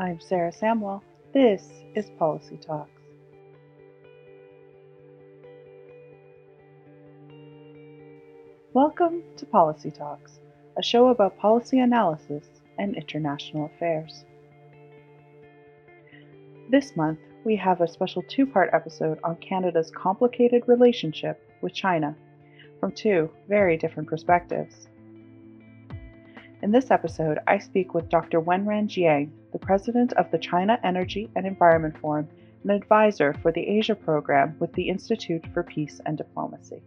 I'm Sarah Samwell. This is Policy Talks. Welcome to Policy Talks, a show about policy analysis and international affairs. This month, we have a special two part episode on Canada's complicated relationship with China from two very different perspectives. In this episode, I speak with Dr. Wenran Jiang, the president of the China Energy and Environment Forum and advisor for the Asia program with the Institute for Peace and Diplomacy.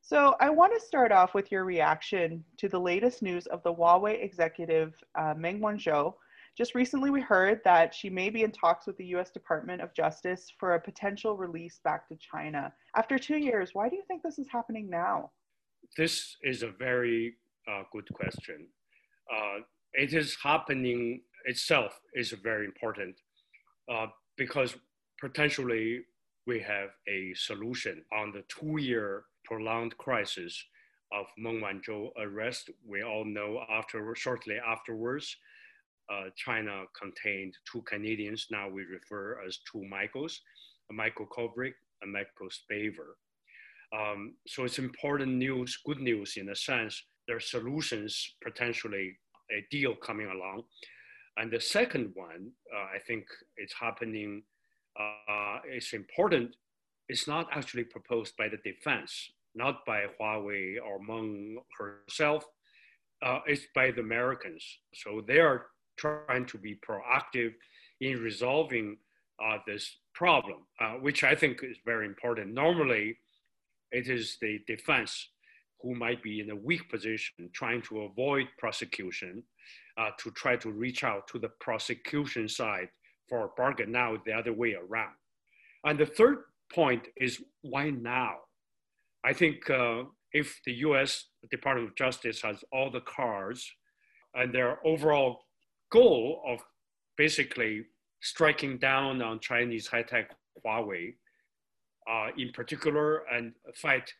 So, I want to start off with your reaction to the latest news of the Huawei executive uh, Meng Wanzhou. Just recently, we heard that she may be in talks with the US Department of Justice for a potential release back to China. After two years, why do you think this is happening now? This is a very uh, good question. Uh, it is happening itself is very important uh, because potentially we have a solution on the two-year prolonged crisis of Meng Wanzhou arrest. We all know after shortly afterwards, uh, China contained two Canadians. Now we refer as two Michaels, Michael Kovrig and Michael Spavor. Um, so it's important news, good news in a sense. There are solutions, potentially a deal coming along. And the second one, uh, I think it's happening, uh, it's important. It's not actually proposed by the defense, not by Huawei or Meng herself. Uh, it's by the Americans. So they are trying to be proactive in resolving uh, this problem, uh, which I think is very important. Normally, it is the defense who might be in a weak position trying to avoid prosecution uh, to try to reach out to the prosecution side for a bargain. Now, the other way around. And the third point is why now? I think uh, if the US Department of Justice has all the cards and their overall goal of basically striking down on Chinese high tech Huawei uh, in particular and fight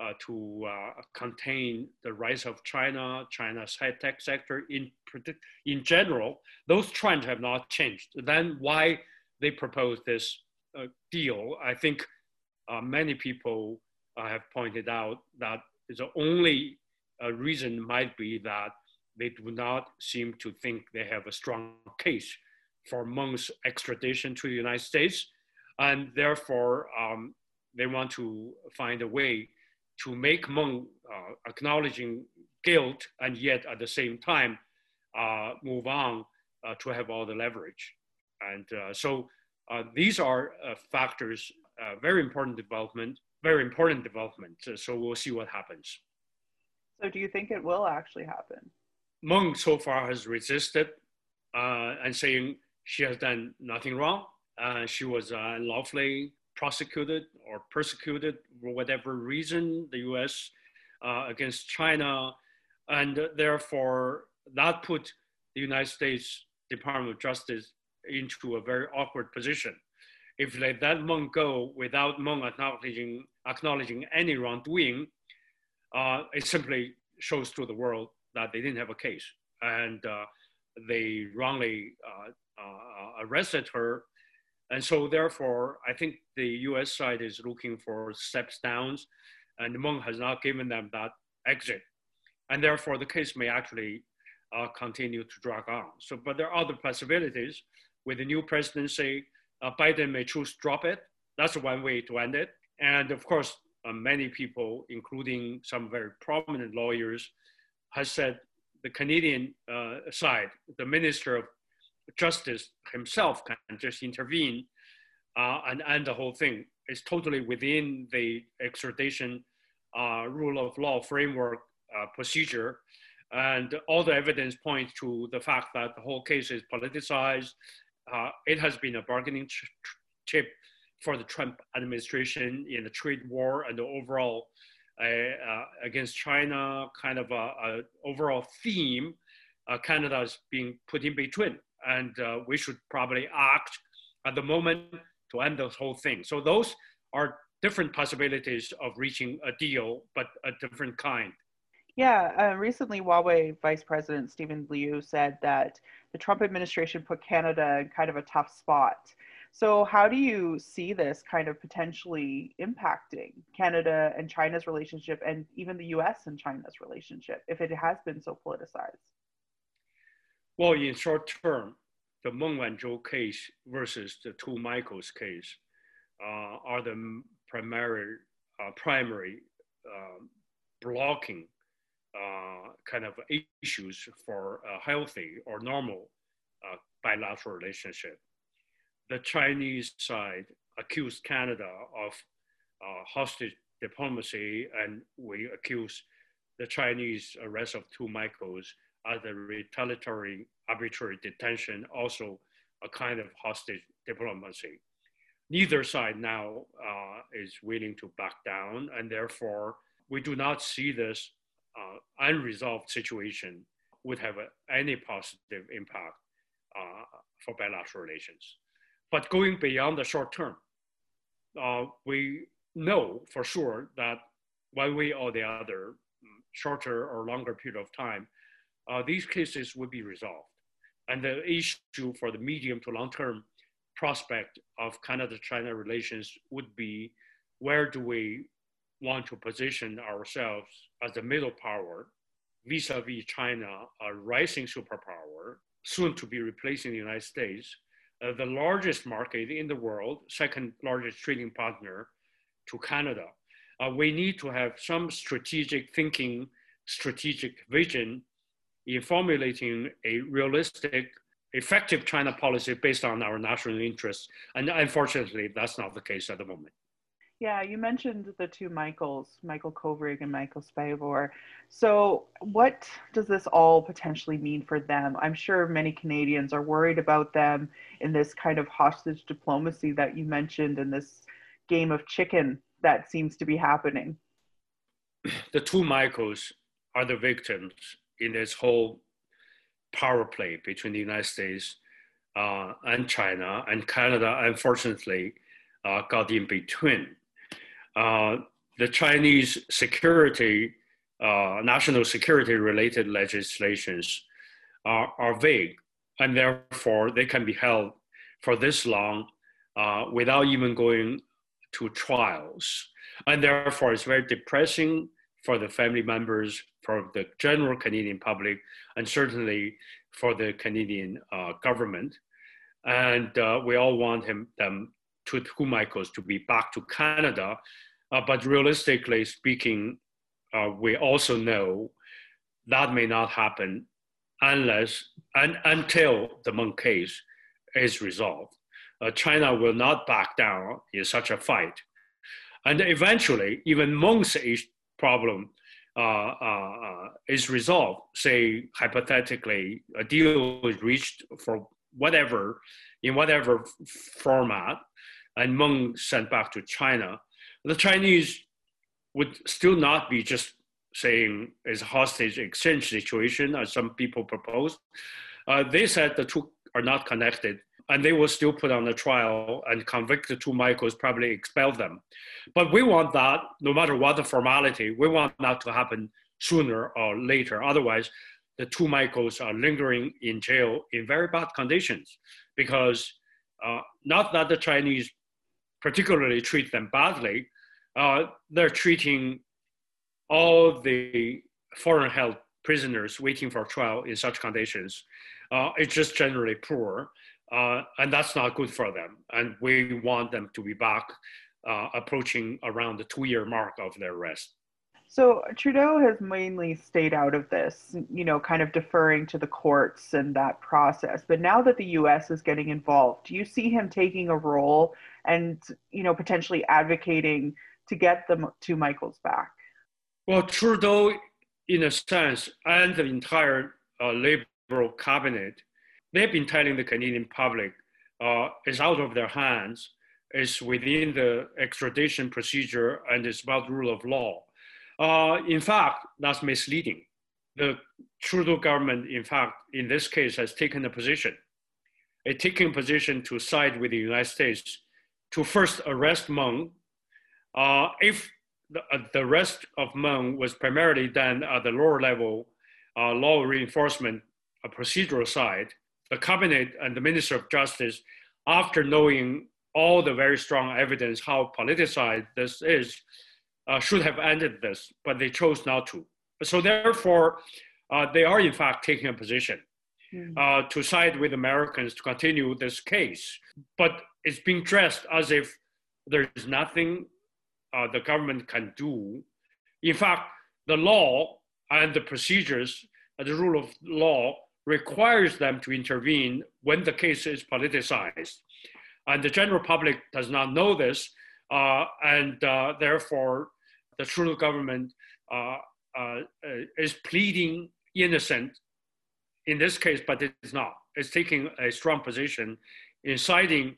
uh, to uh, contain the rise of China, China's high tech sector in, in general, those trends have not changed. Then why they propose this uh, deal, I think uh, many people uh, have pointed out that the only reason might be that they do not seem to think they have a strong case for Meng's extradition to the United States and therefore um, they want to find a way to make Meng uh, acknowledging guilt and yet at the same time uh, move on uh, to have all the leverage. And uh, so uh, these are uh, factors, very important development, very important development. so we'll see what happens. So do you think it will actually happen? Meng so far has resisted and saying she has done nothing wrong uh, she was uh, unlawfully prosecuted or persecuted for whatever reason, the US uh, against China. And therefore, that put the United States Department of Justice into a very awkward position. If they let that Meng go without Meng acknowledging, acknowledging any wrongdoing, uh, it simply shows to the world that they didn't have a case. And uh, they wrongly uh, arrested her and so therefore, I think the US side is looking for steps down and Meng has not given them that exit. And therefore the case may actually uh, continue to drag on. So, but there are other possibilities. With the new presidency, uh, Biden may choose to drop it. That's one way to end it. And of course, uh, many people, including some very prominent lawyers, has said the Canadian uh, side, the Minister of justice himself can just intervene uh, and end the whole thing. It's totally within the extradition uh, rule of law framework uh, procedure. And all the evidence points to the fact that the whole case is politicized. Uh, it has been a bargaining ch chip for the Trump administration in the trade war and the overall against China kind of a, a overall theme. Canada is being put in between and uh, we should probably act at the moment to end the whole thing. So those are different possibilities of reaching a deal, but a different kind. Yeah, uh, recently Huawei Vice President Stephen Liu said that the Trump administration put Canada in kind of a tough spot. So, how do you see this kind of potentially impacting Canada and China's relationship, and even the US and China's relationship, if it has been so politicized? Well, in short term, the Meng Wanzhou case versus the two Michaels case uh, are the primary, uh, primary um, blocking uh, kind of issues for a healthy or normal uh, bilateral relationship. The Chinese side accused Canada of uh, hostage diplomacy, and we accuse the Chinese arrest of two Michaels as a retaliatory arbitrary detention, also a kind of hostage diplomacy. Neither side now uh, is willing to back down, and therefore we do not see this uh, unresolved situation would have a, any positive impact uh, for bilateral relations. But going beyond the short term, uh, we know for sure that one way or the other, shorter or longer period of time, uh, these cases will be resolved. And the issue for the medium to long term prospect of Canada China relations would be where do we want to position ourselves as a middle power vis-a-vis China, a rising superpower, soon to be replacing the United States, uh, the largest market in the world, second largest trading partner to Canada. Uh, we need to have some strategic thinking, strategic vision in formulating a realistic, effective China policy based on our national interests. And unfortunately, that's not the case at the moment. Yeah, you mentioned the two Michaels, Michael Kovrig and Michael Spavor. So, what does this all potentially mean for them? I'm sure many Canadians are worried about them in this kind of hostage diplomacy that you mentioned in this game of chicken that seems to be happening. The two Michaels are the victims in this whole power play between the United States uh, and China, and Canada, unfortunately, uh, got in between. Uh, the Chinese security, uh, national security related legislations are, are, vague, and therefore they can be held for this long uh, without even going to trials. And therefore, it's very depressing for the family members, for the general Canadian public, and certainly for the Canadian uh, government. And uh, we all want him, them, to Michaels to be back to Canada uh, but realistically speaking, uh, we also know that may not happen unless and until the Meng case is resolved. Uh, China will not back down in such a fight. And eventually, even Meng's problem uh, uh, is resolved, say hypothetically, a deal is reached for whatever, in whatever format, and Meng sent back to China, the Chinese would still not be just saying it's a hostage exchange situation, as some people proposed. Uh, they said the two are not connected, and they will still put on the trial and convict the two Michaels, probably expel them. But we want that, no matter what the formality, we want that to happen sooner or later. Otherwise, the two Michaels are lingering in jail in very bad conditions because uh, not that the Chinese particularly treat them badly, uh, they're treating all the foreign held prisoners waiting for trial in such conditions. Uh, it's just generally poor, uh, and that's not good for them. And we want them to be back uh, approaching around the two year mark of their arrest. So Trudeau has mainly stayed out of this, you know, kind of deferring to the courts and that process. But now that the US is getting involved, do you see him taking a role and, you know, potentially advocating to get the two Michaels back? Well, Trudeau, in a sense, and the entire uh, Liberal cabinet, they've been telling the Canadian public uh, it's out of their hands, it's within the extradition procedure, and it's about rule of law. Uh, in fact, that's misleading. The Trudeau government, in fact, in this case, has taken a position. It's taking a position to side with the United States to first arrest Meng uh, if the, uh, the rest of Meng was primarily done at the lower level uh, law reinforcement uh, procedural side. The cabinet and the Minister of Justice, after knowing all the very strong evidence how politicized this is, uh, should have ended this, but they chose not to. So therefore, they are in fact taking a position mm. to side with Americans to continue this case. But it's being dressed as if there's nothing uh, the government can do. In fact, the law and the procedures, uh, the rule of law requires them to intervene when the case is politicized. And the general public does not know this, uh, and uh, therefore the Trudeau government uh, uh, is pleading innocent in this case, but it's not. It's taking a strong position in siding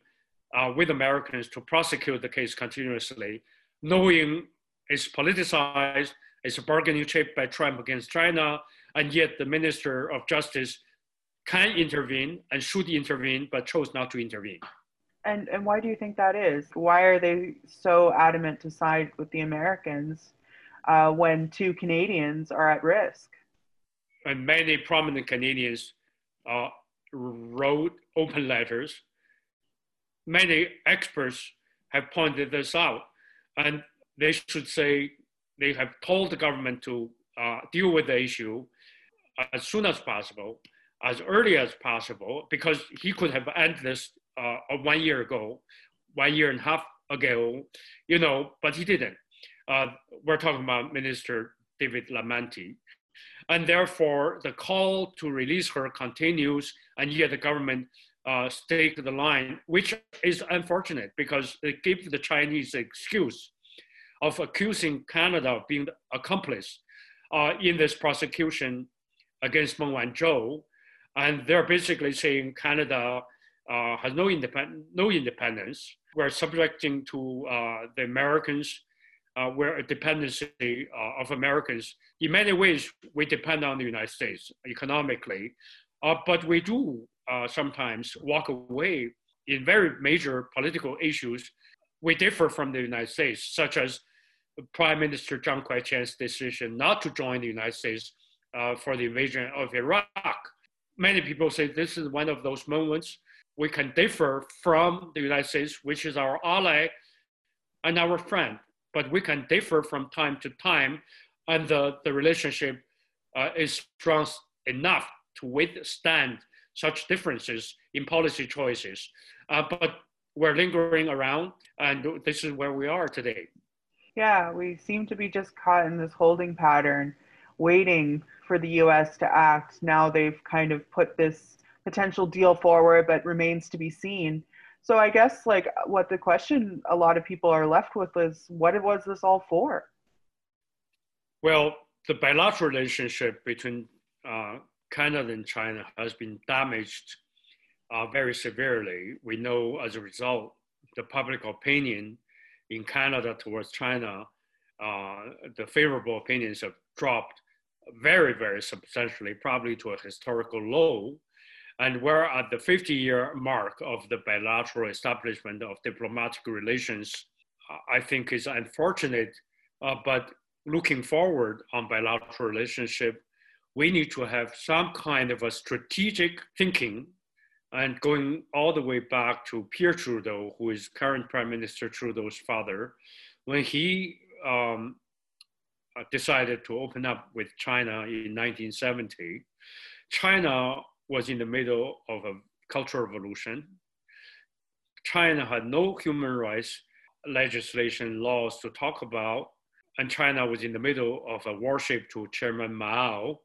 with Americans to prosecute the case continuously knowing it's politicized, it's a bargaining chip by Trump against China, and yet the Minister of Justice can intervene and should intervene, but chose not to intervene. And, and why do you think that is? Why are they so adamant to side with the Americans uh, when two Canadians are at risk? And many prominent Canadians uh, wrote open letters. Many experts have pointed this out and they should say they have told the government to uh, deal with the issue as soon as possible, as early as possible, because he could have ended this uh, one year ago, one year and a half ago, you know, but he didn't. Uh, we're talking about Minister David Lametti. And therefore, the call to release her continues, and yet the government uh, stake the line, which is unfortunate because it gives the Chinese excuse of accusing Canada of being accomplice uh, in this prosecution against Meng Wanzhou. And they're basically saying Canada uh, has no, independ- no independence. We're subjecting to uh, the Americans, uh, we're a dependency uh, of Americans. In many ways, we depend on the United States economically, uh, but we do uh, sometimes walk away in very major political issues. We differ from the United States, such as Prime Minister Jean Chrétien's decision not to join the United States uh, for the invasion of Iraq. Many people say this is one of those moments we can differ from the United States, which is our ally and our friend, but we can differ from time to time, and the, the relationship uh, is strong enough to withstand such differences in policy choices. Uh, but we're lingering around, and this is where we are today. Yeah, we seem to be just caught in this holding pattern, waiting for the US to act. Now they've kind of put this potential deal forward, but remains to be seen. So I guess like what the question a lot of people are left with is what was this all for? Well, the bilateral relationship between uh, Canada and China has been damaged uh, very severely. We know as a result, the public opinion in Canada towards China, uh, the favorable opinions have dropped very, very substantially, probably to a historical low. And we're at the 50 year mark of the bilateral establishment of diplomatic relations. I think is unfortunate, uh, but looking forward on bilateral relationship, we need to have some kind of a strategic thinking and going all the way back to Pierre Trudeau, who is current Prime Minister Trudeau's father, when he um, decided to open up with China in 1970, China was in the middle of a cultural revolution. China had no human rights legislation laws to talk about, and China was in the middle of a worship to Chairman Mao,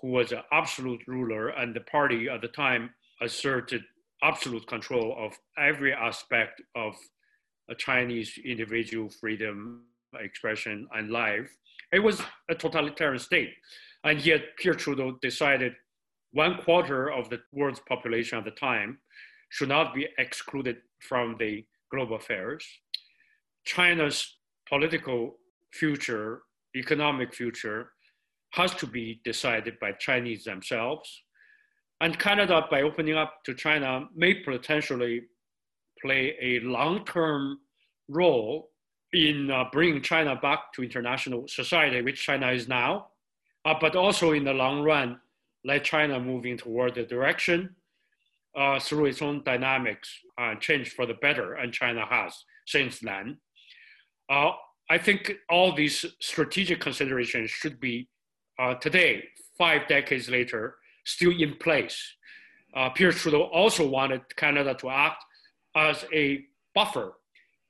who was an absolute ruler, and the party at the time asserted absolute control of every aspect of a Chinese individual freedom, expression, and life. It was a totalitarian state. And yet, Pierre Trudeau decided one quarter of the world's population at the time should not be excluded from the global affairs. China's political future, economic future, has to be decided by Chinese themselves. And Canada, by opening up to China, may potentially play a long-term role in uh, bringing China back to international society, which China is now, uh, but also in the long run, let China moving toward the direction uh, through its own dynamics uh, change for the better, and China has since then. Uh, I think all these strategic considerations should be uh, today, five decades later, still in place. Uh, Pierre Trudeau also wanted Canada to act as a buffer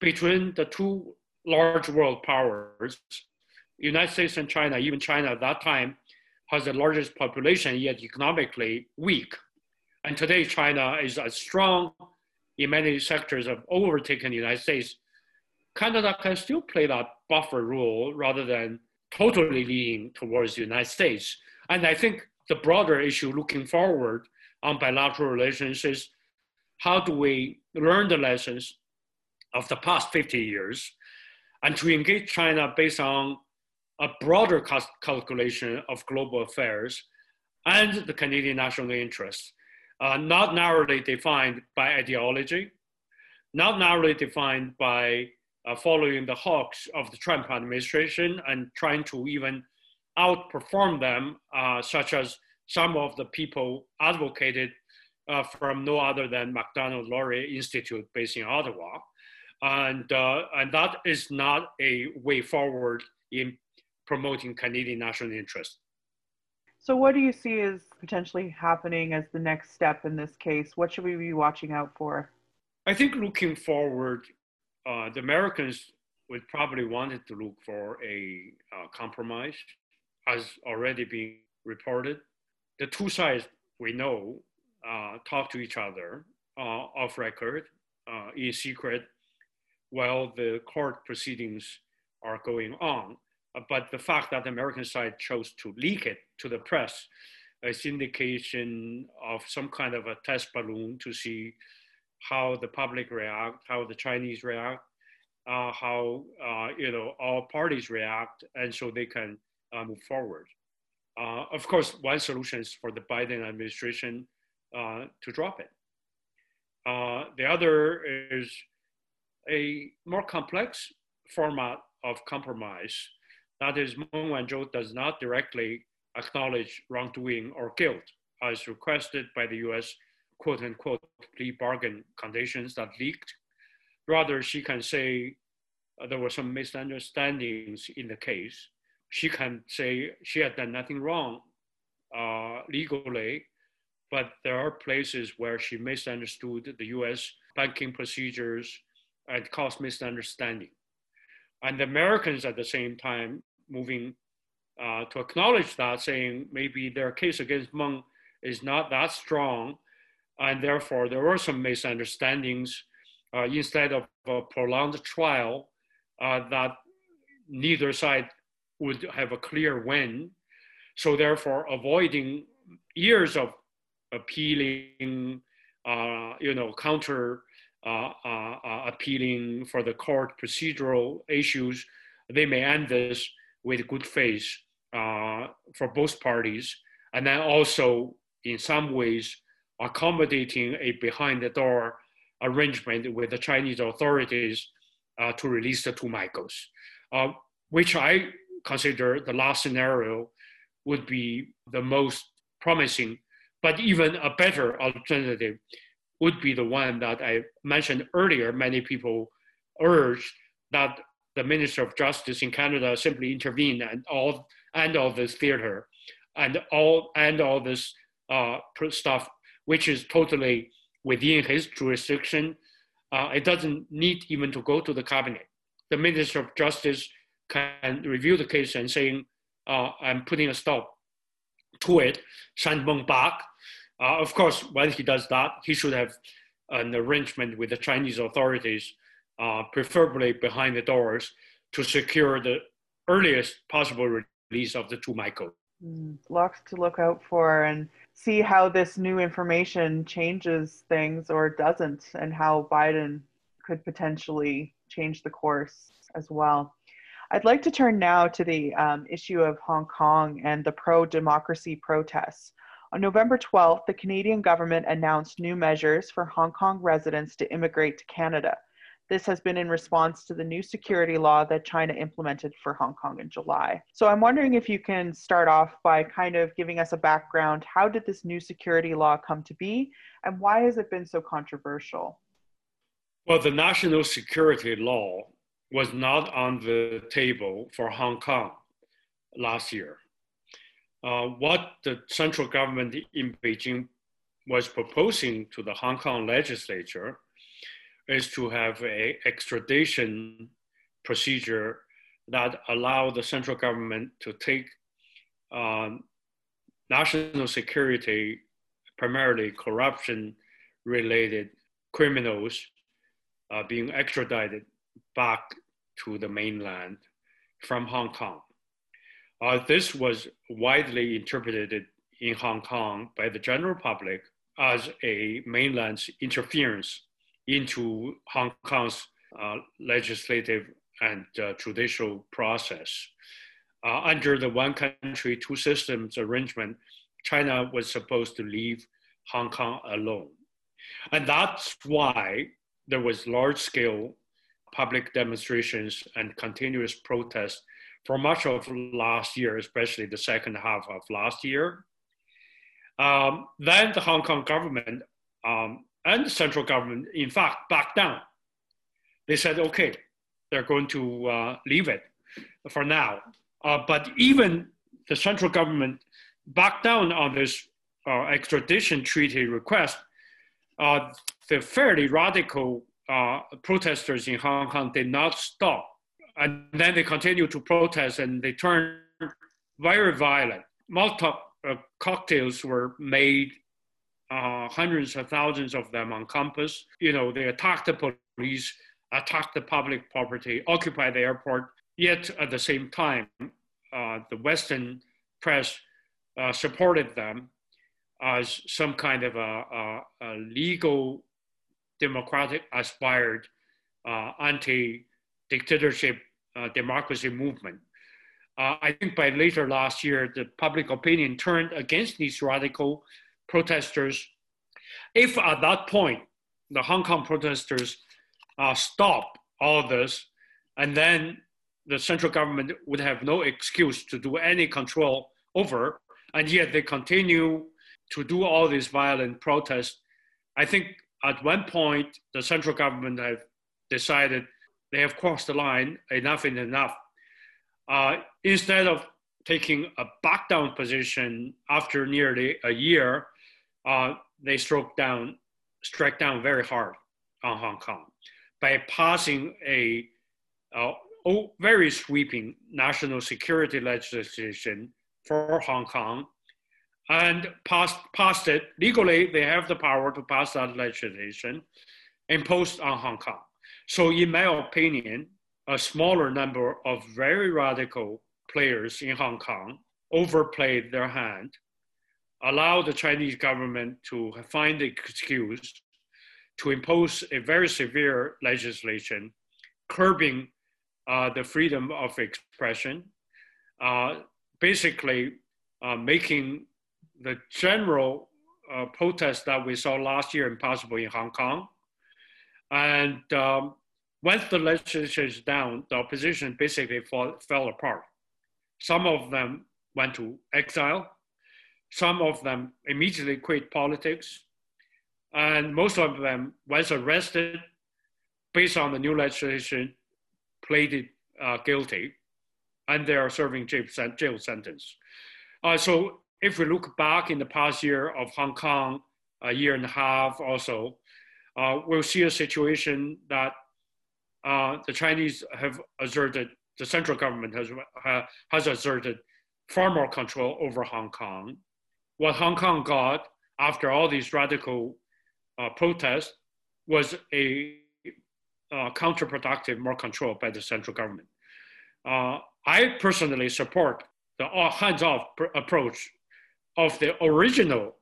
between the two large world powers, United States and China. Even China at that time has the largest population, yet economically weak. And today, China is as strong in many sectors have overtaken the United States. Canada can still play that buffer role rather than totally leaning towards the United States. And I think the broader issue looking forward on bilateral relations is how do we learn the lessons of the past 50 years and to engage China based on a broader calculation of global affairs and the Canadian national interest, uh, not narrowly defined by ideology, not narrowly defined by uh, following the hawks of the Trump administration and trying to even outperform them, uh, such as some of the people advocated uh, from no other than Macdonald Laurier Institute based in Ottawa. And, uh, and that is not a way forward in promoting Canadian national interest. So, what do you see as potentially happening as the next step in this case? What should we be watching out for? I think looking forward, uh, the Americans would probably wanted to look for a uh, compromise, as already been reported. The two sides we know uh, talk to each other uh, off record, uh, in secret, while the court proceedings are going on. Uh, but the fact that the American side chose to leak it to the press is indication of some kind of a test balloon to see how the public react, how the Chinese react, uh, how uh, you know all parties react, and so they can uh, move forward. Uh, of course, one solution is for the Biden administration uh, to drop it. the other is a more complex format of compromise that is, Meng Wanzhou does not directly acknowledge wrongdoing or guilt as requested by the US quote unquote plea bargain conditions that leaked. Rather, she can say uh, there were some misunderstandings in the case. She can say she had done nothing wrong uh, legally, but there are places where she misunderstood the US banking procedures and caused misunderstanding. And the Americans at the same time moving uh, to acknowledge that, saying maybe their case against Meng is not that strong, and therefore there were some misunderstandings. Uh, instead of a prolonged trial, uh, that neither side would have a clear win. So therefore, avoiding years of appealing, uh, you know, counter uh, uh, appealing for the court procedural issues, they may end this with good faith uh, for both parties, and then also in some ways accommodating a behind the door arrangement with the Chinese authorities uh, to release the two Michaels, uh, which I consider the last scenario would be the most promising, but even a better alternative would be the one that I mentioned earlier. Many people urged that the Minister of Justice in Canada simply intervened and all and all this theater and all and all this uh, stuff, which is totally within his jurisdiction. Uh, it doesn't need even to go to the cabinet. The Minister of Justice can review the case and saying, uh, "I'm putting a stop to it." Send Meng back. Uh, of course, when he does that, he should have an arrangement with the Chinese authorities uh, preferably behind the doors, to secure the earliest possible release of the two Michael. Mm, lots to look out for and see how this new information changes things or doesn't, and how Biden could potentially change the course as well. I'd like to turn now to the um, issue of Hong Kong and the pro democracy protests. On November 12th, the Canadian government announced new measures for Hong Kong residents to immigrate to Canada. This has been in response to the new security law that China implemented for Hong Kong in July. So I'm wondering if you can start off by kind of giving us a background. How did this new security law come to be, and why has it been so controversial? Well, the national security law was not on the table for Hong Kong last year. Uh, what the central government in Beijing was proposing to the Hong Kong legislature is to have a extradition procedure that allow the central government to take um, national security, primarily corruption related criminals uh, being extradited back to the mainland from Hong Kong. Uh, this was widely interpreted in Hong Kong by the general public as a mainland's interference into Hong Kong's uh, legislative and uh, judicial process. Uh, under the one country, two systems arrangement, China was supposed to leave Hong Kong alone. And that's why there was large scale public demonstrations and continuous protests for much of last year, especially the second half of last year. Um, then the Hong Kong government um, and the central government, in fact, backed down. They said, okay, they're going to uh, leave it for now. Uh, but even the central government backed down on this uh, extradition treaty request. Uh, the fairly radical uh, protesters in Hong Kong did not stop. And then they continued to protest and they turned very violent. Molotov uh, cocktails were made, uh, hundreds of thousands of them on campus. You know, they attacked the police, attacked the public property, occupied the airport. Yet at the same time, uh, the Western press uh, supported them as some kind of a, a, a legal, democratic aspired uh, anti dictatorship uh, democracy movement. Uh, I think by later last year, the public opinion turned against these radical protesters. If at that point the Hong Kong protesters uh, stop all this, and then the central government would have no excuse to do any control over, and yet they continue to do all these violent protests. I think at one point the central government have decided they have crossed the line, enough is enough uh, instead of taking a back down position after nearly a year, uh, they struck down, struck down very hard on Hong Kong by passing a, a very sweeping national security legislation for Hong Kong and passed, passed it legally. They have the power to pass that legislation imposed on Hong Kong. So, in my opinion, a smaller number of very radical players in Hong Kong overplayed their hand, allowed the Chinese government to find the excuse to impose a very severe legislation curbing uh, the freedom of expression, uh, basically uh, making the general uh, protest that we saw last year impossible in Hong Kong. And um, once the legislation is down, the opposition basically fall, fell apart. Some of them went to exile. Some of them immediately quit politics. And most of them was arrested based on the new legislation, pleaded uh, guilty, and they are serving jail, sentence. Uh, so if we look back in the past year of Hong Kong, a year and a half also, uh, we'll see a situation that uh, the Chinese have asserted, the central government has, has asserted far more control over Hong Kong. What Hong Kong got after all these radical uh, protests was a uh, counterproductive more control by the central government. Uh, I personally support the hands-off approach of the original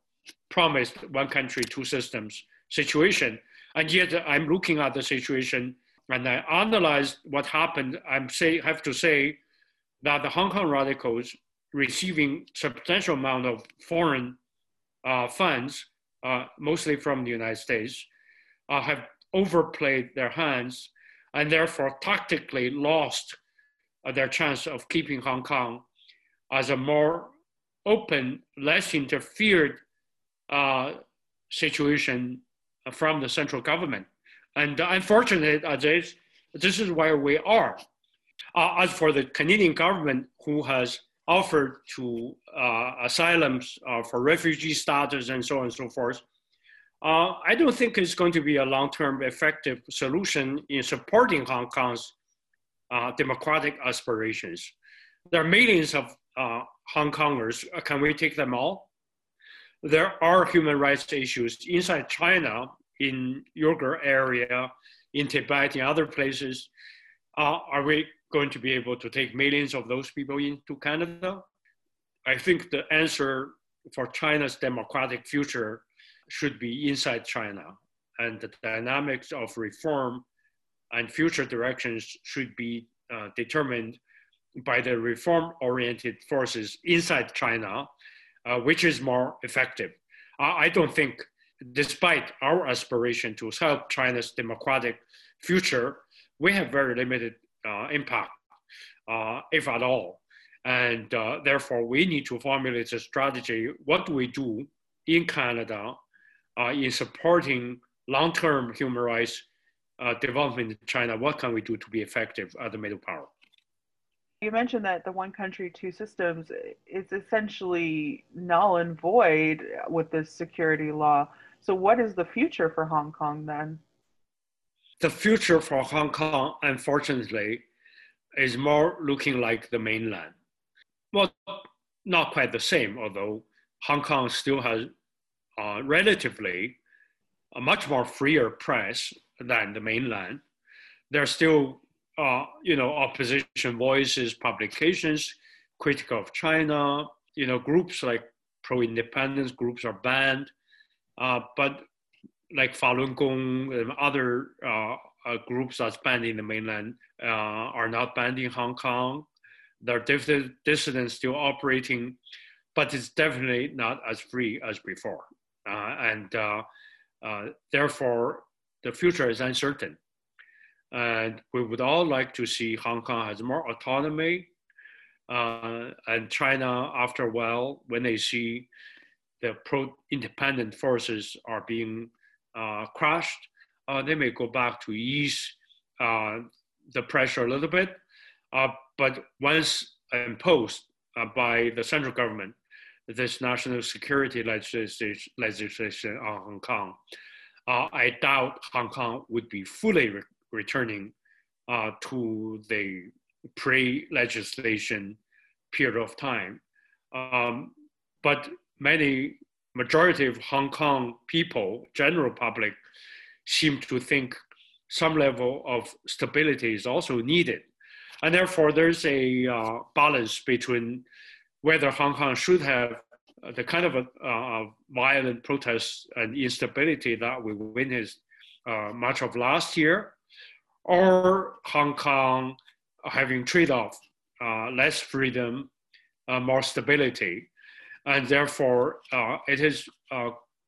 promised one country, two systems situation. And yet I'm looking at the situation and I analyzed what happened, I'm say have to say that the Hong Kong radicals receiving substantial amount of foreign uh, funds, uh, mostly from the United States, uh, have overplayed their hands and therefore tactically lost uh, their chance of keeping Hong Kong as a more open, less interfered uh, situation from the central government. And unfortunately, as is, this is where we are. Uh, as for the Canadian government, who has offered to uh, asylums uh, for refugee status and so on and so forth, uh, I don't think it's going to be a long-term effective solution in supporting Hong Kong's uh, democratic aspirations. There are millions of uh, Hong Kongers. Can we take them all? There are human rights issues inside China, in Uyghur area, in Tibet, in other places. are we going to be able to take millions of those people into Canada? I think the answer for China's democratic future should be inside China, and the dynamics of reform and future directions should be uh, determined by the reform-oriented forces inside China, uh, which is more effective. I don't think, despite our aspiration to help China's democratic future, we have very limited impact uh, if at all. And uh, therefore, we need to formulate a strategy. What do we do in Canada uh, in supporting long-term human rights uh, development in China? What can we do to be effective as a middle power? You mentioned that the one country, two systems is essentially null and void with this security law. So, what is the future for Hong Kong then? The future for Hong Kong, unfortunately, is more looking like the mainland. Well, not quite the same, although Hong Kong still has uh, relatively a much more freer press than the mainland. There are still, uh, you know, opposition voices, publications, critical of China. You know, groups like pro-independence groups are banned, uh, but like Falun Gong and other uh, uh, groups that's banned in the mainland uh, are not banned in Hong Kong. There are dissidents still operating, but it's definitely not as free as before. Uh, and uh, uh, therefore, the future is uncertain. And we would all like to see Hong Kong has more autonomy. And China, after a while, when they see the pro-independent forces are being crushed, uh, they may go back to ease uh, the pressure a little bit. Uh, but once imposed uh, by the central government, this national security legislation, on Hong Kong, uh, I doubt Hong Kong would be fully re returning uh, to the pre-legislation period of time. Um, but many majority of Hong Kong people, general public, seem to think some level of stability is also needed. And therefore, there's a uh, balance between whether Hong Kong should have the kind of a, uh, violent protests and instability that we witnessed uh, much of last year, or Hong Kong having trade-off, uh, less freedom, uh, more stability. And therefore, uh, it is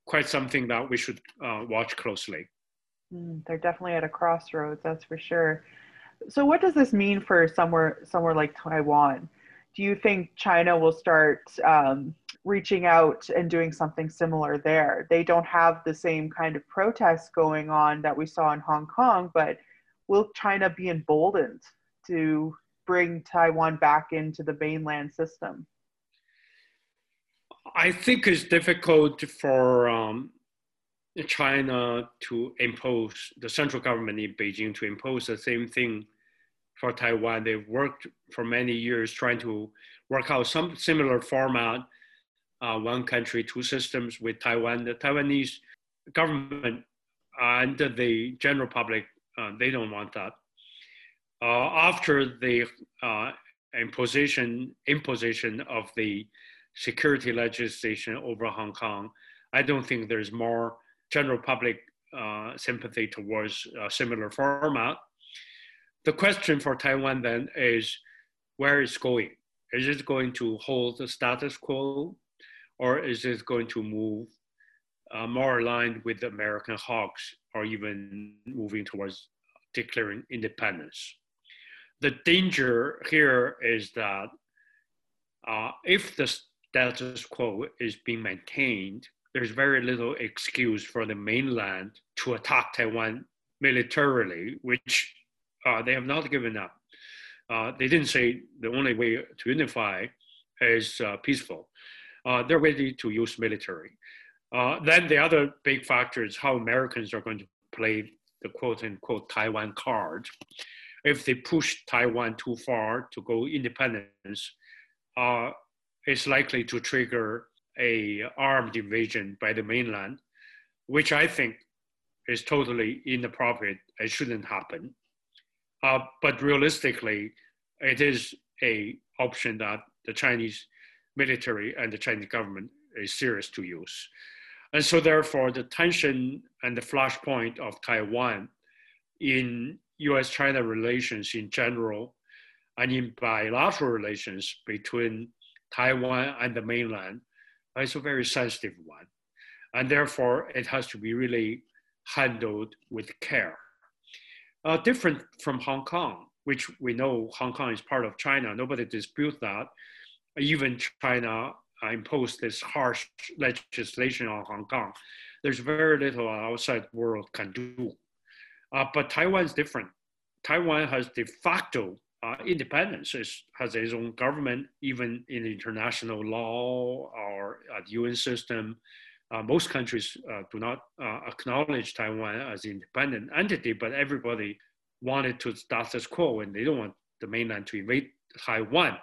quite something that we should watch closely. Mm, they're definitely at a crossroads, that's for sure. So, what does this mean for somewhere somewhere like Taiwan? Do you think China will start um, reaching out and doing something similar there? They don't have the same kind of protests going on that we saw in Hong Kong, but will China be emboldened to bring Taiwan back into the mainland system? I think it's difficult for um, China to impose, the central government in Beijing to impose the same thing for Taiwan. They've worked for many years trying to work out some similar format, uh, one country, two systems with Taiwan. The Taiwanese government and the general public, uh, they don't want that. Uh, after the uh, imposition, imposition of the security legislation over Hong Kong, I don't think there's more general public uh, sympathy towards a similar format. The question for Taiwan then is where it's going. Is it going to hold the status quo or is it going to move uh, more aligned with the American hawks or even moving towards declaring independence. The danger here is that uh, if the status quo is being maintained, there's very little excuse for the mainland to attack Taiwan militarily, which uh, they have not given up. Uh, they didn't say the only way to unify is uh, peaceful. Uh, they're ready to use military. Uh, then the other big factor is how Americans are going to play the quote unquote Taiwan card. If they push Taiwan too far to go independence, it's likely to trigger a armed invasion by the mainland, which I think is totally inappropriate. It shouldn't happen. Uh, but realistically, it is a option that the Chinese military and the Chinese government is serious to use. And so therefore the tension and the flashpoint of Taiwan in US-China relations in general and in bilateral relations between Taiwan and the mainland is a very sensitive one. And therefore it has to be really handled with care. Uh, different from Hong Kong, which we know Hong Kong is part of China. Nobody disputes that. Even China imposed this harsh legislation on Hong Kong. There's very little outside world can do. Uh, but Taiwan is different. Taiwan has de facto uh, independence, it has its own government, even in international law or uh, the UN system. Uh, most countries uh, do not uh, acknowledge Taiwan as an independent entity, but everybody wanted to status quo and they don't want the mainland to invade Taiwan.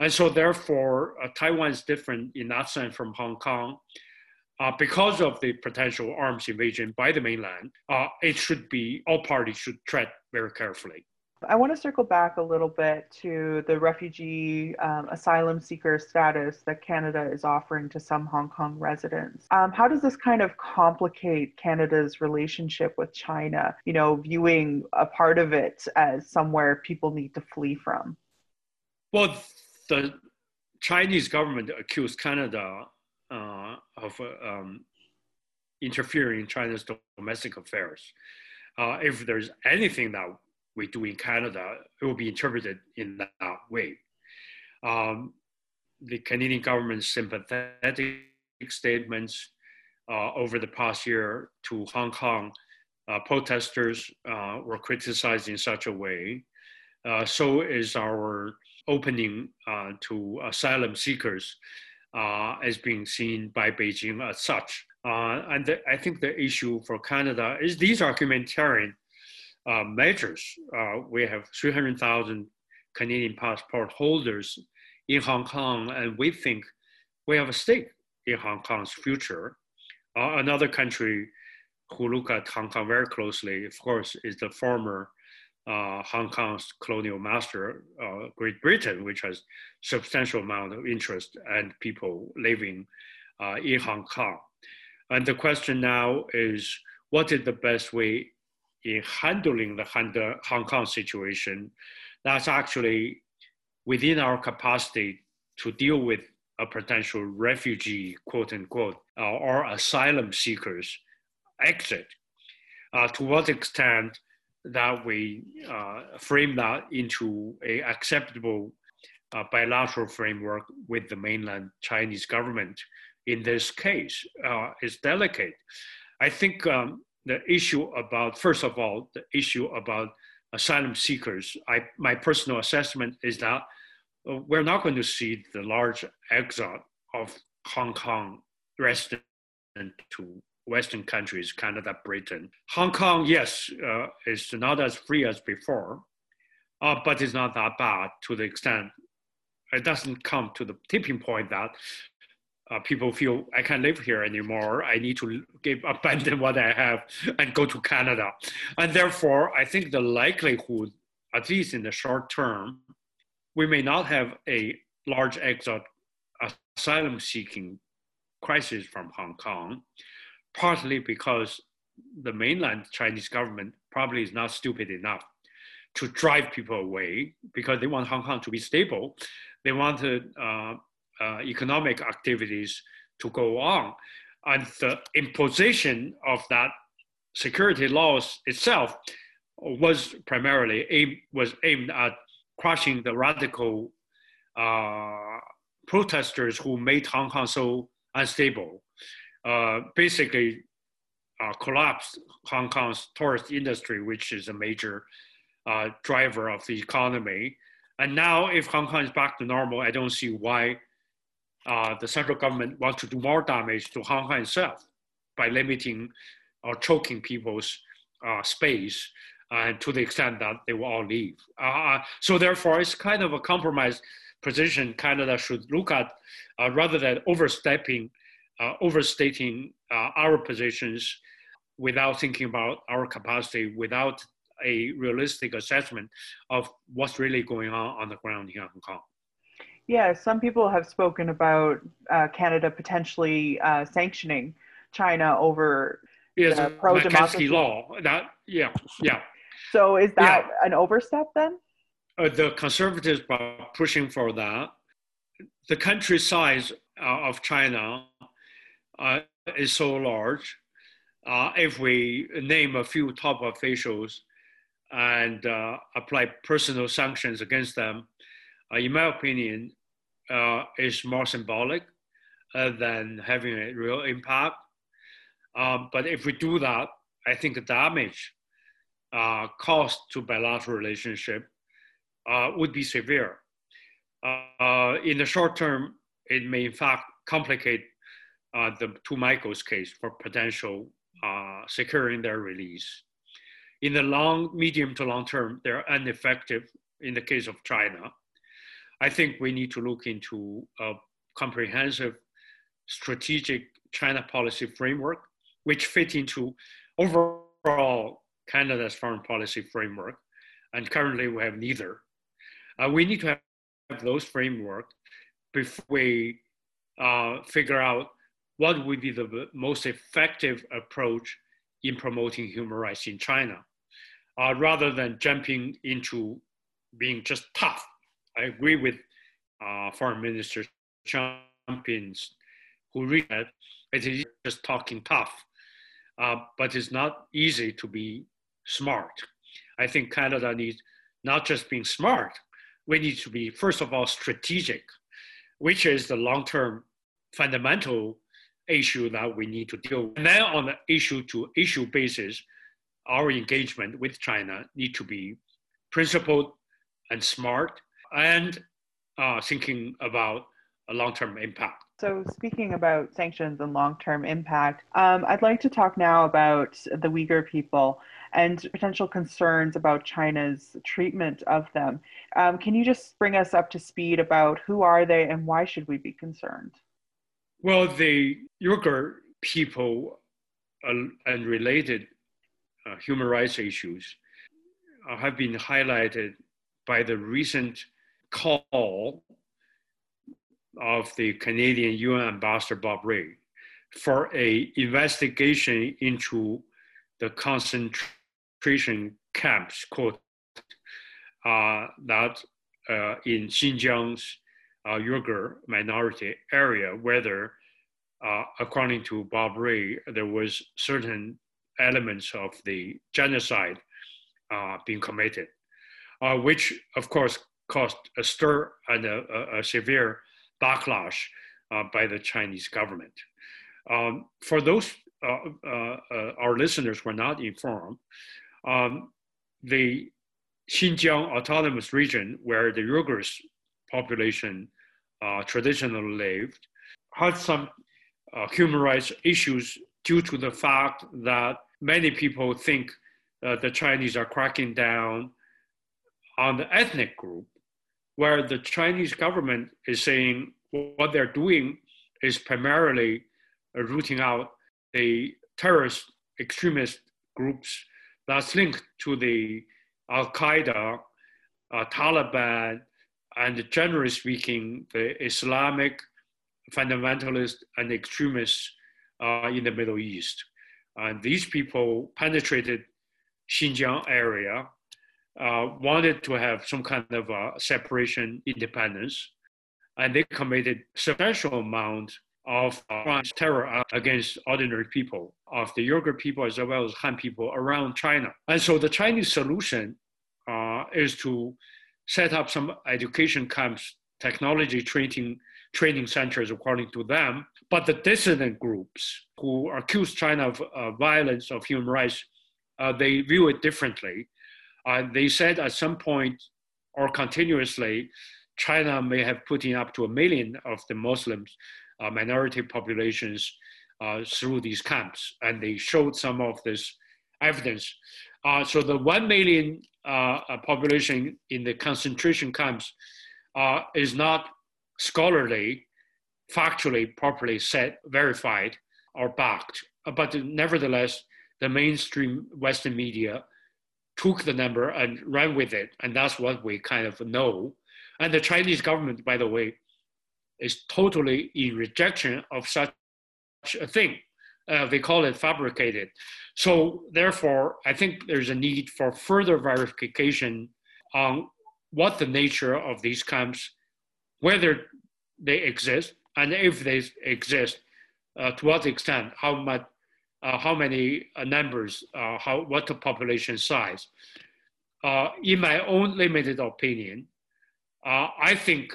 And so therefore, uh, Taiwan is different in that sense from Hong Kong. Because of the potential arms invasion by the mainland, it should be, all parties should tread very carefully. I want to circle back a little bit to the refugee um, asylum seeker status that Canada is offering to some Hong Kong residents. Um, how does this kind of complicate Canada's relationship with China, you know, viewing a part of it as somewhere people need to flee from? Well, the Chinese government accused Canada uh, of um, interfering in China's domestic affairs. Uh, if there's anything that we do in Canada, it will be interpreted in that way. Um, the Canadian government's sympathetic statements uh, over the past year to Hong Kong uh, protesters uh, were criticized in such a way. Uh, so is our opening uh, to asylum seekers uh, as being seen by Beijing as such. and the, I think the issue for Canada is these are humanitarian uh, measures. Uh, we have 300,000 Canadian passport holders in Hong Kong, and we think we have a stake in Hong Kong's future. Uh, another country who look at Hong Kong very closely, of course, is the former uh, Hong Kong's colonial master, uh, Great Britain, which has substantial amount of interest and people living uh, in Hong Kong. And the question now is, what is the best way in handling the Hong Kong situation, that's actually within our capacity to deal with a potential refugee, quote unquote, uh, or asylum seekers exit. Uh, to what extent that we uh, frame that into a acceptable uh, bilateral framework with the mainland Chinese government in this case uh, is delicate. I think um, the issue about, first of all, the issue about asylum seekers, I, my personal assessment is that uh, we're not going to see the large exodus of Hong Kong residents to Western countries, Canada, Britain. Hong Kong, yes, uh, is not as free as before, uh, but it's not that bad to the extent it doesn't come to the tipping point that uh, people feel I can't live here anymore. I need to give abandon what I have and go to Canada. And therefore, I think the likelihood, at least in the short term, we may not have a large exod asylum seeking crisis from Hong Kong, partly because the mainland Chinese government probably is not stupid enough to drive people away because they want Hong Kong to be stable. They want to uh, economic activities to go on. And the imposition of that security laws itself was primarily aimed, was aimed at crushing the radical uh, protesters who made Hong Kong so unstable. Uh, basically, uh, collapsed Hong Kong's tourist industry, which is a major uh, driver of the economy. And now, if Hong Kong is back to normal, I don't see why uh, the central government wants to do more damage to Hong Kong itself by limiting or choking people's uh, space and to the extent that they will all leave. Uh, so therefore, it's kind of a compromise position Canada should look at uh, rather than overstepping, uh, overstating uh, our positions without thinking about our capacity, without a realistic assessment of what's really going on on the ground here in Hong Kong. Yeah, some people have spoken about uh, Canada potentially uh, sanctioning China over yes, the pro-democracy law. That yeah, yeah. So is that yeah. an overstep then? Uh, the conservatives are pushing for that. The country size uh, of China uh, is so large. Uh, if we name a few top officials and uh, apply personal sanctions against them, uh, in my opinion, is more symbolic than having a real impact. Um, but if we do that, I think the damage uh, cost to bilateral relationship uh, would be severe. Uh, in the short term, it may in fact complicate uh, the two Michael's case for potential uh, securing their release. In the long, medium to long term, they're ineffective in the case of China. I think we need to look into a comprehensive strategic China policy framework, which fit into overall Canada's foreign policy framework. And currently we have neither. Uh, we need to have those framework before we uh, figure out what would be the most effective approach in promoting human rights in China, uh, rather than jumping into being just tough. I agree with uh, Foreign Minister Champagne's who read it is just talking tough, uh, but it's not easy to be smart. I think Canada needs not just being smart, we need to be, first of all, strategic, which is the long term fundamental issue that we need to deal with. And then on the issue to issue basis, our engagement with China need to be principled and smart and uh, thinking about a long term impact. So, speaking about sanctions and long term impact, um, I'd like to talk now about the Uyghur people and potential concerns about China's treatment of them. Um, can you just bring us up to speed about who are they and why should we be concerned? Well, the Uyghur people uh, and related uh, human rights issues uh, have been highlighted by the recent call of the Canadian UN Ambassador Bob Rae for a investigation into the concentration camps, quote, uh, that uh, in Xinjiang's uh, Uyghur minority area, whether, uh, according to Bob Rae, there was certain elements of the genocide uh, being committed, uh, which of course caused a stir and a, a, severe backlash uh, by the Chinese government. Um, for those uh, uh, uh, our listeners who are not informed, um, the Xinjiang Autonomous Region, where the Uyghurs population uh, traditionally lived, had some uh, human rights issues due to the fact that many people think the Chinese are cracking down on the ethnic group where the Chinese government is saying what they're doing is primarily rooting out the terrorist extremist groups that's linked to the Al Qaeda, uh, Taliban, and generally speaking, the Islamic fundamentalists and extremists uh, in the Middle East. And these people penetrated Xinjiang area uh, wanted to have some kind of uh, separation independence and they committed substantial amount of uh, terror against ordinary people, of the Uyghur people as well as Han people around China. And so the Chinese solution uh, is to set up some education camps, technology training, training centers according to them. But the dissident groups who accuse China of uh, violence of human rights, uh, they view it differently. Uh, they said at some point or continuously, China may have put in up to a million of the Muslims uh, minority populations uh, through these camps, and they showed some of this evidence. Uh, so the one million population in the concentration camps is not scholarly, factually, properly set, verified, or backed. But nevertheless, the mainstream Western media took the number and ran with it, and that's what we kind of know. And the Chinese government, by the way, is totally in rejection of such a thing. Uh, they call it fabricated. So therefore, I think there's a need for further verification on what the nature of these camps, whether they exist, and if they exist, uh, to what extent, how much, how many uh, numbers, uh, how what the population size. Uh, in my own limited opinion, I think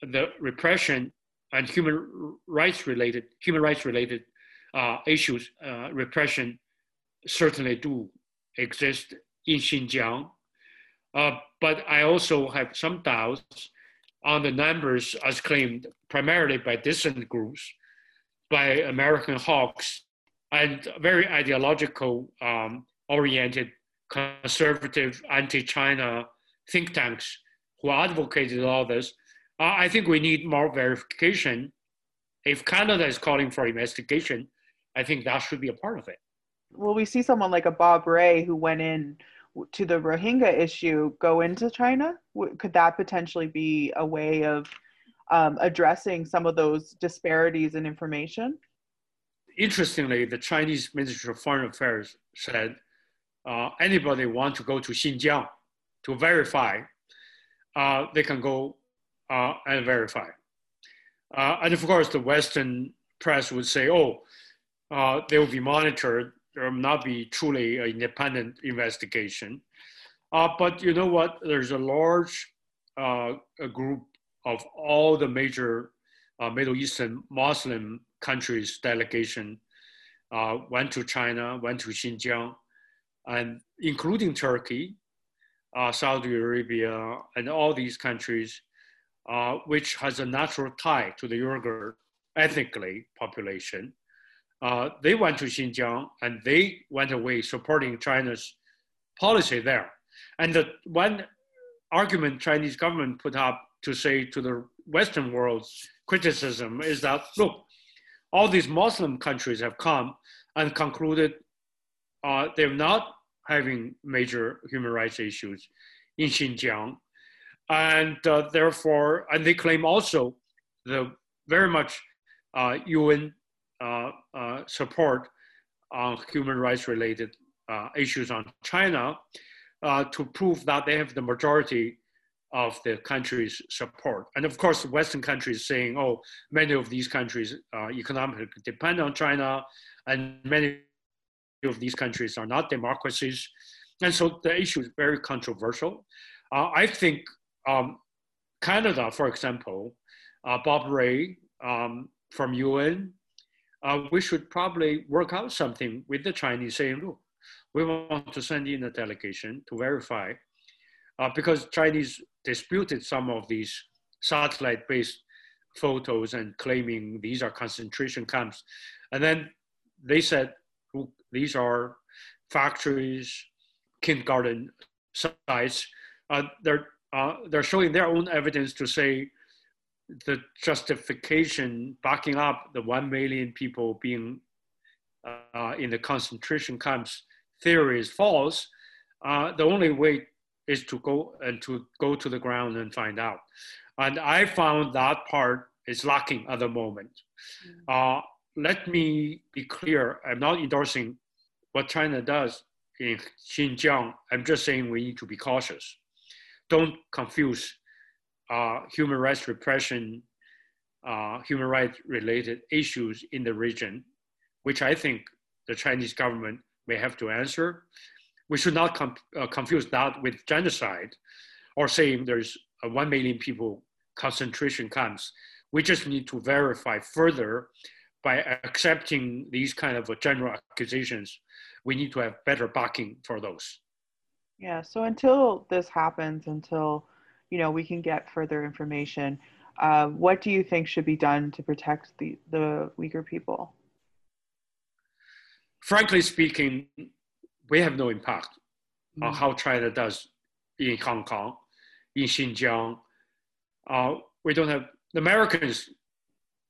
the repression and human rights related human rights related uh, issues, uh, repression certainly do exist in Xinjiang. Uh, but I also have some doubts on the numbers as claimed primarily by dissident groups, by American hawks, and very ideological um, oriented conservative anti-China think tanks who advocated all this I think we need more verification. If Canada is calling for investigation, I think that should be a part of it. Well, we see someone like a Bob Rae who went in to the Rohingya issue go into China? Could that potentially be a way of um, addressing some of those disparities in information? Interestingly, the Chinese Ministry of Foreign Affairs said uh, anybody want to go to Xinjiang to verify, uh, they can go uh, and verify. Uh, and of course, the Western press would say, oh, uh, they will be monitored. There will not be truly an independent investigation. Uh, but you know what? There's a large a group of all the major Middle Eastern Muslim countries delegation went to China, went to Xinjiang, and including Turkey, Saudi Arabia, and all these countries uh, which has a natural tie to the Uyghur ethnically population. Uh, they went to Xinjiang and they went away supporting China's policy there. And the one argument Chinese government put up to say to the Western world's criticism is that, look, all these Muslim countries have come and concluded uh, they're not having major human rights issues in Xinjiang. And uh, therefore, and they claim also the very much uh, UN uh, uh, support on human rights related uh, issues on China to prove that they have the majority of the country's support. And of course, Western countries saying, oh, many of these countries economically depend on China, and many of these countries are not democracies. And so the issue is very controversial. Uh, I think um, Canada, for example, uh, Bob Rae um, from UN, uh, we should probably work out something with the Chinese saying, look, we want to send in a delegation to verify, uh, because Chinese disputed some of these satellite-based photos and claiming these are concentration camps. And then they said, these are factories, kindergarten sites. Uh, they're uh, they're showing their own evidence to say the justification backing up the 1 million people being uh, in the concentration camps theory is false. Uh, the only way is to go and to go to the ground and find out. And I found that part is lacking at the moment. Mm. Uh, let me be clear, I'm not endorsing what China does in Xinjiang. I'm just saying we need to be cautious don't confuse uh, human rights repression uh, human rights related issues in the region, which I think the Chinese government may have to answer. We should not com- uh, confuse that with genocide or saying there's 1 million people concentration camps. We just need to verify further by accepting these kind of general accusations. We need to have better backing for those. Yeah, so until this happens, until you know we can get further information, uh, what do you think should be done to protect the, the Uyghur people? Frankly speaking, we have no impact mm-hmm. on how China does in Hong Kong, in Xinjiang. Uh, we don't have, the Americans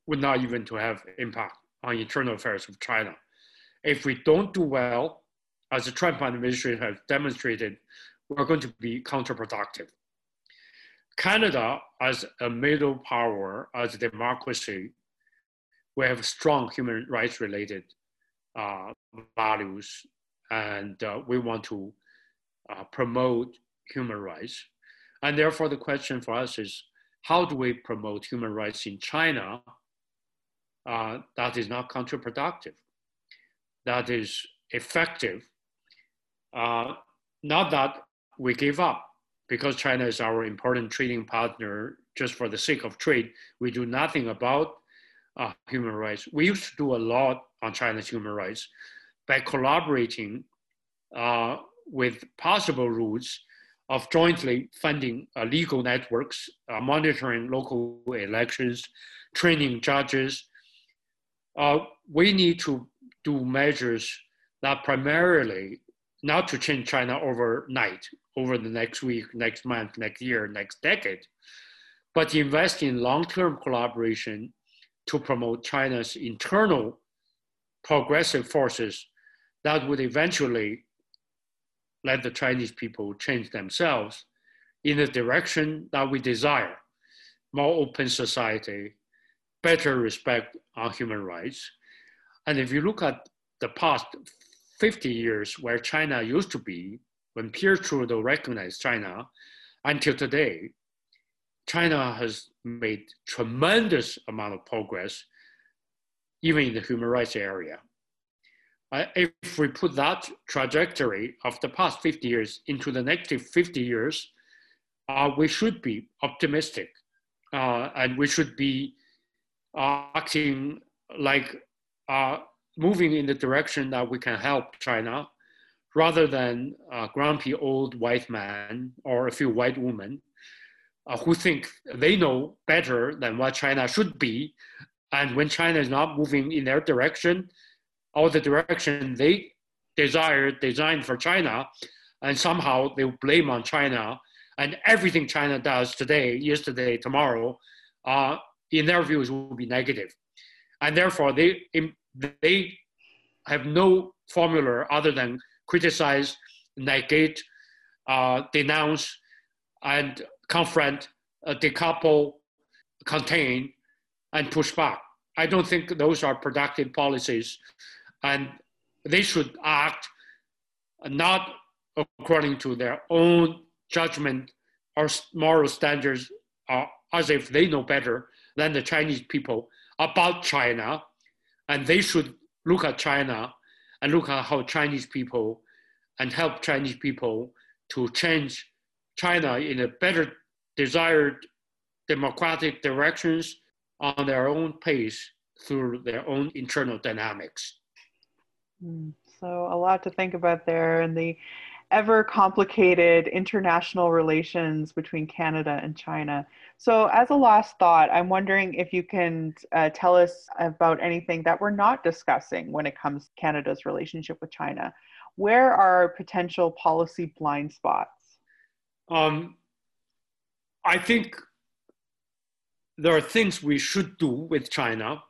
would not even to have impact on internal affairs of China. If we don't do well, as the Trump administration has demonstrated, we're going to be counterproductive. Canada, as a middle power, as a democracy, we have strong human rights related uh, values, and uh, we want to uh, promote human rights. And therefore, the question for us is how do we promote human rights in China uh, that is not counterproductive, that is effective? Uh, not that we give up, because China is our important trading partner, just for the sake of trade, we do nothing about uh, human rights. We used to do a lot on China's human rights by collaborating uh, with possible routes of jointly funding uh, legal networks, uh, monitoring local elections, training judges. Uh, we need to do measures that primarily not to change China overnight, over the next week, next month, next year, next decade, but invest in long-term collaboration to promote China's internal progressive forces that would eventually let the Chinese people change themselves in the direction that we desire, more open society, better respect on human rights. And if you look at the past 50 years where China used to be, when Pierre Trudeau recognized China, until today, China has made tremendous amount of progress, even in the human rights area. If we put that trajectory of the past 50 years into the next 50 years, uh, we should be optimistic uh, and we should be uh, acting like uh, moving in the direction that we can help China rather than a grumpy old white man or a few white women uh, who think they know better than what China should be. And when China is not moving in their direction or the direction they desire, designed for China, and somehow they blame on China and everything China does today, yesterday, tomorrow, uh, in their views will be negative. And therefore they, they have no formula other than criticize, negate, uh, denounce, and confront, uh, decouple, contain, and push back. I don't think those are productive policies, and they should act not according to their own judgment or moral standards, uh, as if they know better than the Chinese people about China, and they should look at China and look at how Chinese people and help Chinese people to change China in a better desired democratic directions on their own pace through their own internal dynamics. Hmm. So, a lot to think about there, and the ever complicated international relations between Canada and China. So, as a last thought, I'm wondering if you can uh, tell us about anything that we're not discussing when it comes to Canada's relationship with China. Where are potential policy blind spots? Um, I think there are things we should do with China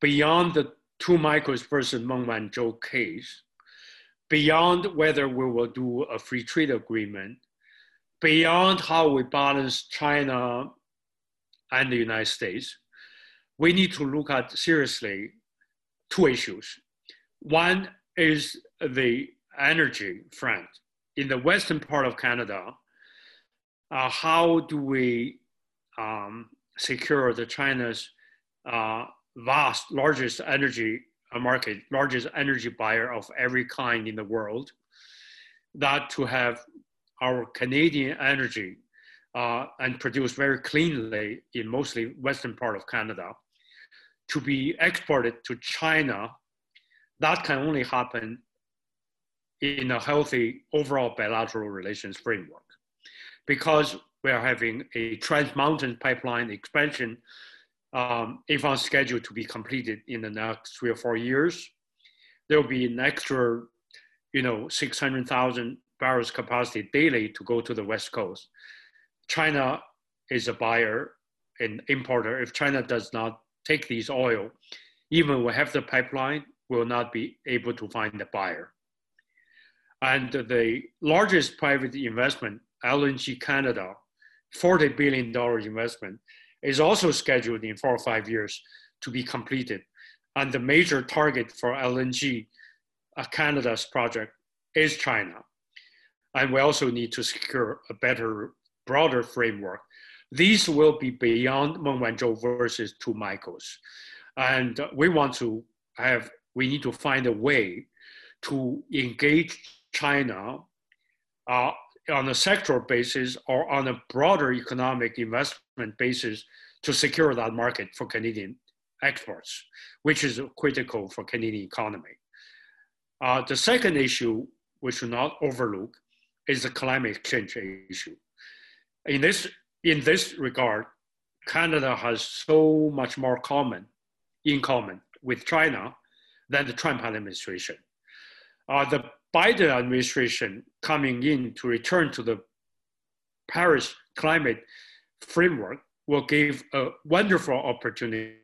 beyond the two versus Meng case beyond whether we will do a free trade agreement, beyond how we balance China and the United States, we need to look at seriously two issues. One is the energy front. In the western part of Canada, uh, how do we um, secure the China's uh, vast, largest energy market, largest energy buyer of every kind in the world, that to have our Canadian energy uh, and produced very cleanly in mostly western part of Canada to be exported to China, that can only happen in a healthy overall bilateral relations framework. Because we are having a Trans Mountain pipeline expansion, um, if on schedule to be completed in the next three or four years, there will be an extra, you know, 600,000 barrels capacity daily to go to the West Coast. China is a buyer and importer. If China does not take these oil, even we have the pipeline, will not be able to find a buyer. And the largest private investment, LNG Canada, $40 billion investment, is also scheduled in four or five years to be completed. And the major target for LNG uh, Canada's project is China. And we also need to secure a better, broader framework. These will be beyond Meng Wanzhou versus two Michaels. And we want to have, we need to find a way to engage China uh, on a sectoral basis or on a broader economic investment basis to secure that market for Canadian exports, which is critical for Canadian economy. Uh, the second issue we should not overlook is the climate change issue. In this, in this regard, Canada has so much more common, in common with China than the Trump administration. Uh, the Biden administration coming in to return to the Paris climate framework will give a wonderful opportunity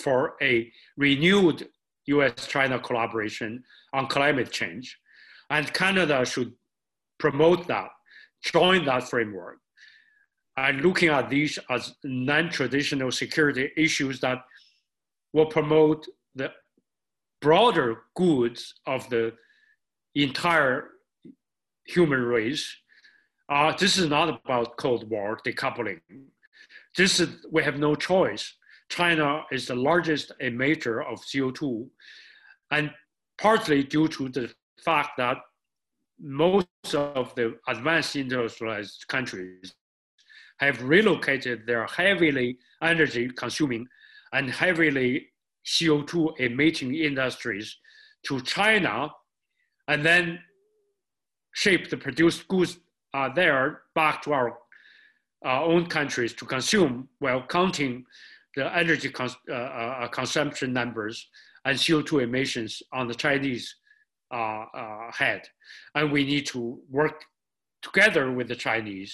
for a renewed US China collaboration on climate change. And Canada should promote that, join that framework, and looking at these as non traditional security issues that will promote the broader goods of the entire human race. Uh, this is not about Cold War decoupling. This is, we have no choice. China is the largest emitter of CO2, and partly due to the fact that most of the advanced industrialized countries have relocated their heavily energy consuming and heavily CO2 emitting industries to China and then shape the produced goods uh, there back to our uh, own countries to consume while counting the energy cons uh, uh consumption numbers and CO2 emissions on the Chinese uh, uh, head. And we need to work together with the Chinese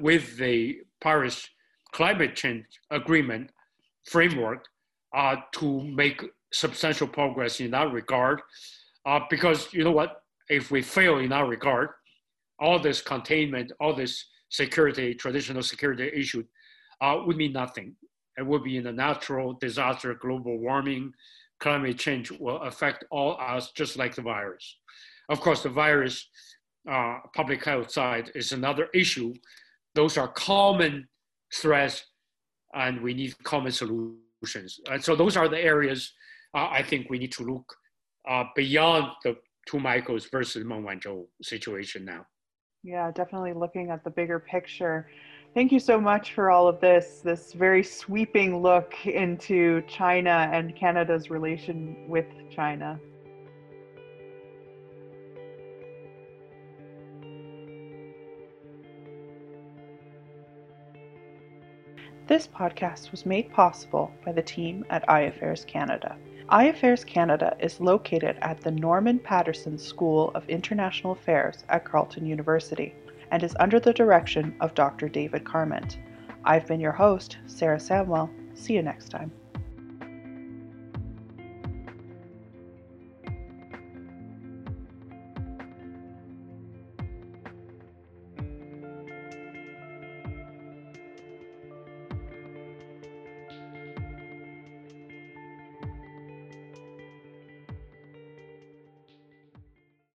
with the Paris climate change agreement framework to make substantial progress in that regard uh, because you know what? If we fail in that regard, all this containment, all this security, traditional security issue uh, would mean nothing. It would be in a natural disaster, global warming, climate change will affect all us just like the virus. Of course, the virus, uh, public health side is another issue. Those are common threats and we need common solutions. And so those are the areas uh, I think we need to look uh, beyond the two Michaels versus Meng Wanzhou situation now. Yeah, definitely looking at the bigger picture. Thank you so much for all of this, this very sweeping look into China and Canada's relation with China. This podcast was made possible by the team at iAffairs Canada iAffairs Canada is located at the Norman Paterson School of International Affairs at Carleton University and is under the direction of Dr. David Carment. I've been your host, Sarah Samwell. See you next time.